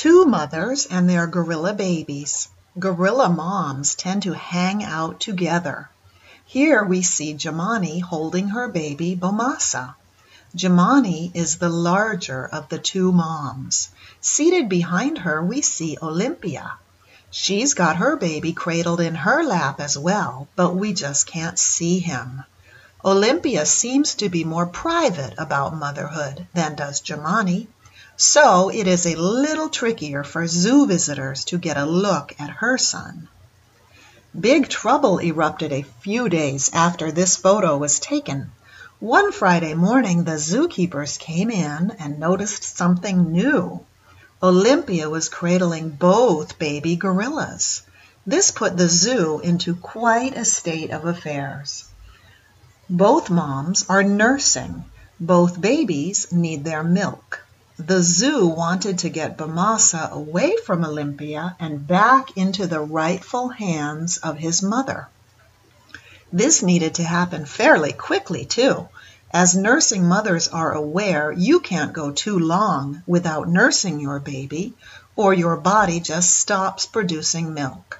Two mothers and their gorilla babies. Gorilla moms tend to hang out together. Here we see Jamani holding her baby Bomassa. Jamani is the larger of the two moms. Seated behind her we see Olympia. She's got her baby cradled in her lap as well, but we just can't see him. Olympia seems to be more private about motherhood than does Jamani, so it is a little trickier for zoo visitors to get a look at her son. Big trouble erupted a few days after this photo was taken. One Friday morning the zookeepers came in and noticed something new. Olympia was cradling both baby gorillas. This put the zoo into quite a state of affairs. Both moms are nursing. Both babies need their milk. The zoo wanted to get Bomassa away from Olympia and back into the rightful hands of his mother. This needed to happen fairly quickly, too. As nursing mothers are aware, you can't go too long without nursing your baby, or your body just stops producing milk.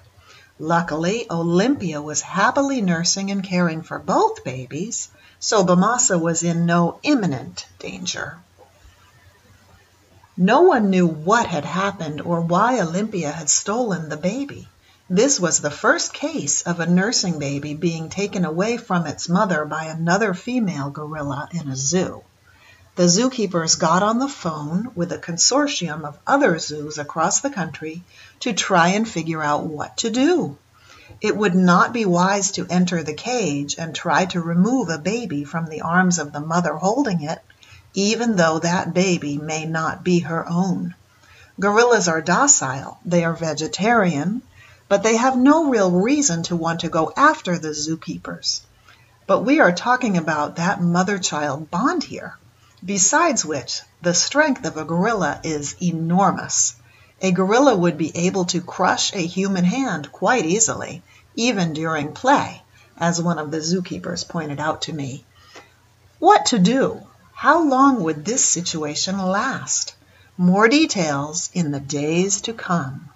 Luckily, Olympia was happily nursing and caring for both babies, so Bomassa was in no imminent danger. No one knew what had happened or why Olympia had stolen the baby. This was the first case of a nursing baby being taken away from its mother by another female gorilla in a zoo. The zookeepers got on the phone with a consortium of other zoos across the country to try and figure out what to do. It would not be wise to enter the cage and try to remove a baby from the arms of the mother holding it, even though that baby may not be her own. Gorillas are docile, they are vegetarian, but they have no real reason to want to go after the zookeepers. But we are talking about that mother child bond here. Besides which, the strength of a gorilla is enormous. A gorilla would be able to crush a human hand quite easily, even during play, as one of the zookeepers pointed out to me. What to do? How long would this situation last? More details in the days to come.